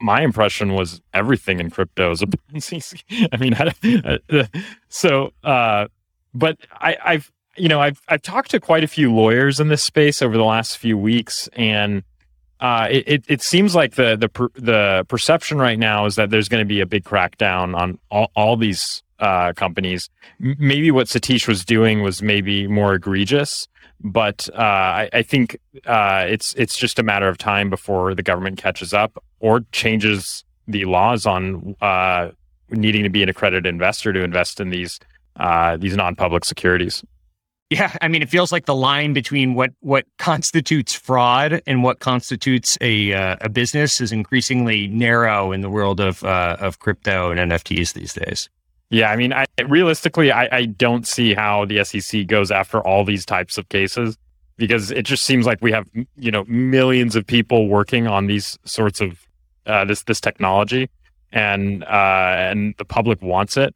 Speaker 2: My impression was everything in crypto is a *laughs* Ponzi scheme. I mean, *laughs* I, so uh, but I, I've you know I've I've talked to quite a few lawyers in this space over the last few weeks, and uh, it, it seems like the the per, the perception right now is that there's going to be a big crackdown on all, all these uh, companies. M- maybe what Satish was doing was maybe more egregious, but uh, I, I, think uh, it's it's just a matter of time before the government catches up or changes the laws on uh, needing to be an accredited investor to invest in these uh, these non public securities.
Speaker 1: Yeah, I mean, it feels like the line between what what constitutes fraud and what constitutes a uh, a business is increasingly narrow in the world of uh, of crypto and NFTs these days.
Speaker 2: Yeah, I mean, I, realistically, I, I don't see how the SEC goes after all these types of cases because it just seems like we have you know millions of people working on these sorts of uh, this this technology, and uh, and the public wants it.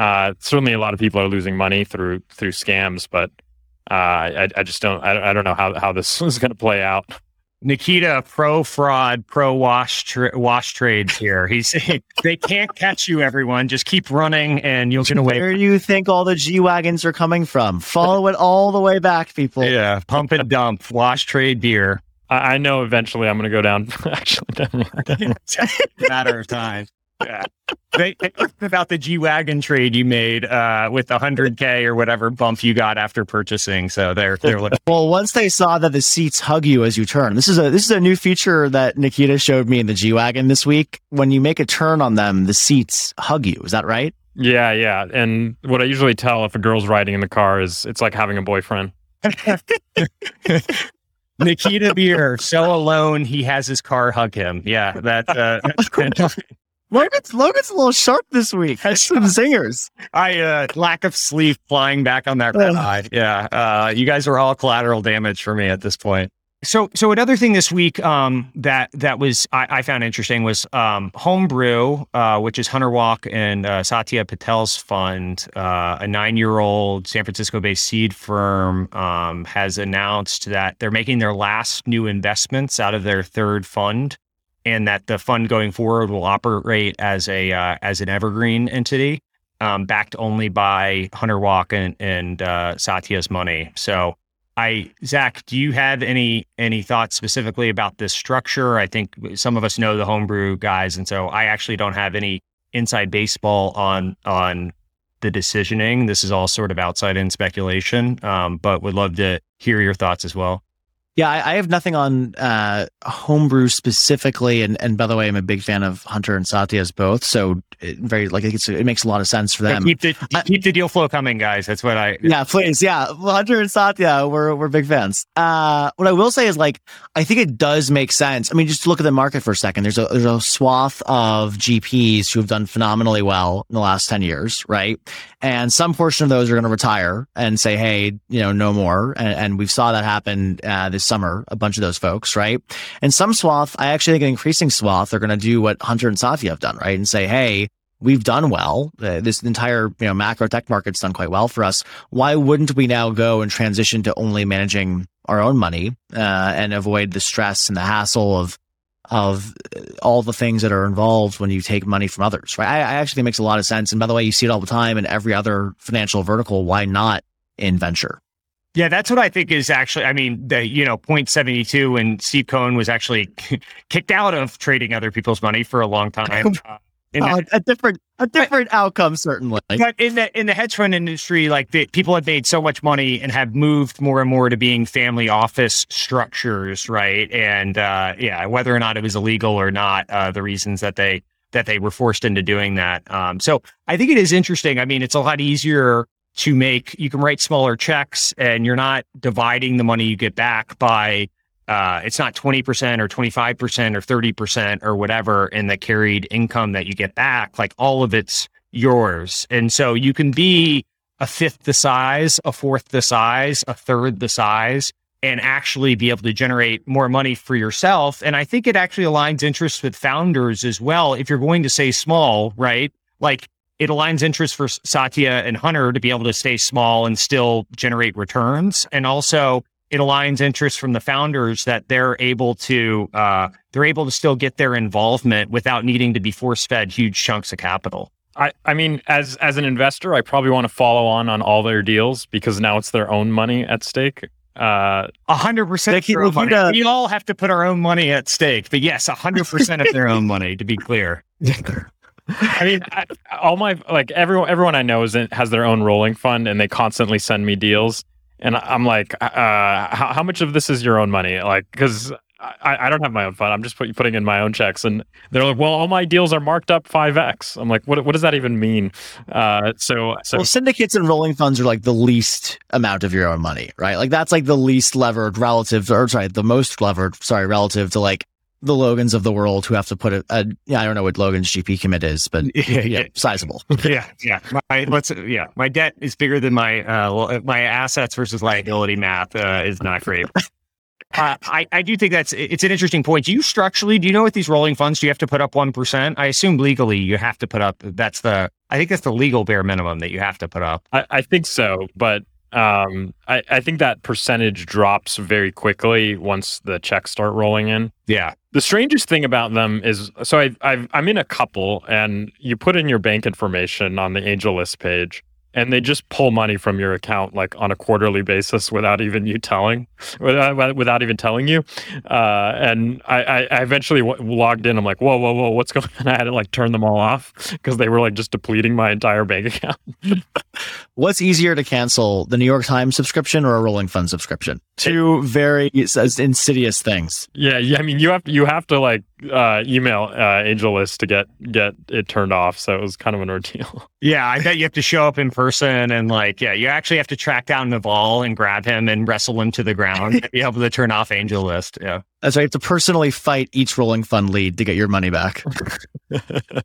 Speaker 2: Uh, certainly, a lot of people are losing money through through scams, but uh, I, I just don't I, I don't know how how this *laughs* is going to play out.
Speaker 1: Nikita, pro fraud, pro wash tra- wash trades here. He's *laughs* they can't catch you, everyone. Just keep running and you'll get away.
Speaker 3: Where do you think all the G Wagons are coming from? Follow it all the way back, people.
Speaker 1: Yeah, pump and dump, wash trade beer.
Speaker 2: I, I know eventually I'm going to go down. *laughs* Actually,
Speaker 1: matter of time. Yeah. They, they about the G wagon trade you made uh, with the hundred k or whatever bump you got after purchasing. So they're they're looking. *laughs*
Speaker 3: well. Once they saw that the seats hug you as you turn, this is a this is a new feature that Nikita showed me in the G wagon this week. When you make a turn on them, the seats hug you. Is that right?
Speaker 2: Yeah, yeah. And what I usually tell if a girl's riding in the car is it's like having a boyfriend. *laughs*
Speaker 1: Nikita Bier, so alone he has his car hug him. Yeah, that, uh, *laughs* that's
Speaker 3: Logan's Logan's a little sharp this week. Has some zingers.
Speaker 1: I uh lack of sleep flying back on that red eye. Yeah. Uh you guys are all collateral damage for me at this point. So so another thing this week um that that was I, I found interesting was um Homebrew, uh, which is Hunter Walk and uh, Satya Patel's fund, uh, a nine year old San Francisco based seed firm, um, has announced that they're making their last new investments out of their third fund and that the fund going forward will operate as a uh, as an evergreen entity, um, backed only by Hunter Walk and, and uh, Satya's money. So, I Zach, do you have any any thoughts specifically about this structure? I think some of us know the homebrew guys, and so I actually don't have any inside baseball on on the decisioning. This is all sort of outside in speculation, um, but would love to hear your thoughts as well.
Speaker 3: Yeah, I, I, have nothing on uh, homebrew specifically, and and by the way, I'm a big fan of Hunter and Satya's both. So it very like it makes a lot of sense for them.
Speaker 1: keep the keep the deal flow coming, guys. That's what I.
Speaker 3: Yeah, please. Yeah, Hunter and Satya, we're we're big fans. Uh, what I will say is like I think it does make sense. I mean, just look at the market for a second. There's a there's a swath of GPs who have done phenomenally well in the last ten years, right? And some portion of those are going to retire and say, hey, you know, no more. And, and we saw that happen uh, this summer, a bunch of those folks, right? And some swath, I actually think an increasing swath are going to do what Hunter and Satya have done, right? And say, hey, we've done well. Uh, this entire you know macro tech market's done quite well for us. Why wouldn't we now go and transition to only managing our own money uh, and avoid the stress and the hassle of of all the things that are involved when you take money from others, right? I, I, actually think makes a lot of sense. And by the way, you see it all the time in every other financial vertical. Why not in venture?
Speaker 1: Yeah, that's what I think is actually. I mean, the you know point seventy two, and Steve Cohen was actually kicked out of trading other people's money for a long time. *laughs* Uh,
Speaker 3: uh, a different a different but, outcome certainly
Speaker 1: but in the in the hedge fund industry like the, people have made so much money and have moved more and more to being family office structures right and uh, yeah whether or not it was illegal or not uh, the reasons that they that they were forced into doing that um, so i think it is interesting i mean it's a lot easier to make you can write smaller checks and you're not dividing the money you get back by uh, it's not 20% or 25% or 30% or whatever in the carried income that you get back. Like all of it's yours. And so you can be a fifth the size, a fourth the size, a third the size, and actually be able to generate more money for yourself. And I think it actually aligns interests with founders as well. If you're going to say small, right? Like it aligns interests for Satya and Hunter to be able to stay small and still generate returns. And also, it aligns interests from the founders that they're able to uh, they're able to still get their involvement without needing to be force fed huge chunks of capital.
Speaker 2: I, I mean, as as an investor, I probably want to follow on on all their deals because now it's their own money at stake.
Speaker 1: Uh, a hundred percent. We all have to put our own money at stake, but yes, a hundred percent of their own money. To be clear. *laughs*
Speaker 2: I mean, I, all my like everyone everyone I know is in, has their own rolling fund, and they constantly send me deals and I'm like, uh, how, how much of this is your own money? Like, because I, I don't have my own fund. I'm just put, putting in my own checks, and they're like, "Well, all my deals are marked up five x." I'm like, "What? What does that even mean?" Uh, so, so
Speaker 3: well, syndicates and rolling funds are like the least amount of your own money, right? Like that's like the least levered relative, or sorry, the most levered, sorry, relative to like the Logans of the world who have to put a, a yeah, I don't know what Logan's GP commit is, but *laughs* yeah, yeah sizable. *laughs*
Speaker 1: yeah, yeah. My let's yeah, my debt is bigger than my uh my assets versus liability math uh, is not great. *laughs* Uh, I, I do think that's it's an interesting point. Do you structurally do you know with these rolling funds do you have to put up one percent? I assume legally you have to put up. That's the I think that's the legal bare minimum that you have to put up.
Speaker 2: I, I think so, but um, I, I think that percentage drops very quickly once the checks start rolling in.
Speaker 1: Yeah.
Speaker 2: The strangest thing about them is so I, I've, I'm in a couple, and you put in your bank information on the AngelList page, and they just pull money from your account like on a quarterly basis without even you telling without, without even telling you. Uh, and I, I eventually w- logged in. I'm like whoa whoa whoa what's *laughs* going on? I had to like turn them all off because they were like just depleting my entire bank account. *laughs*
Speaker 3: What's easier to cancel the new york times subscription or a rolling fund subscription? Two very insidious things.
Speaker 2: Yeah yeah i mean you have to you have to like uh, email uh, AngelList to get get it turned off. So it was kind of an ordeal. *laughs*
Speaker 1: Yeah, I bet you have to show up in person and like, yeah, you actually have to track down Naval and grab him and wrestle him to the ground to be able to turn off AngelList. Yeah,
Speaker 3: that's right. You have to personally fight each rolling fund lead to get your money back. *laughs*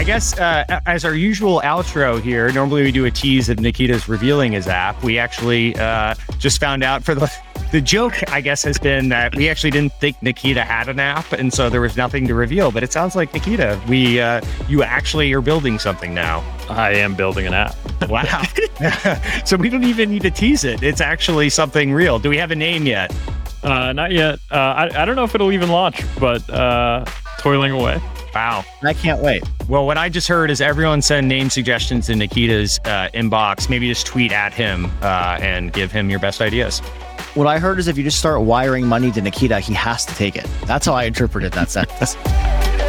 Speaker 1: I guess uh, as our usual outro here, normally we do a tease of Nikita's revealing his app. We actually uh, just found out for the the joke, I guess, has been that we actually didn't think Nikita had an app, and so there was nothing to reveal. But it sounds like Nikita, we uh, you actually are building something now.
Speaker 2: I am building an app.
Speaker 1: wow! *laughs* *laughs* so we don't even need to tease it. It's actually something real. Do we have a name yet?
Speaker 2: Uh, not yet. Uh, I I don't know if it'll even launch, but uh, toiling away.
Speaker 1: Wow.
Speaker 3: I can't wait.
Speaker 1: Well, what I just heard is everyone send name suggestions in Nikita's uh, inbox. Maybe just tweet at him uh, and give him your best ideas.
Speaker 3: What I heard is if you just start wiring money to Nikita, he has to take it. That's how I interpreted that sentence. *laughs*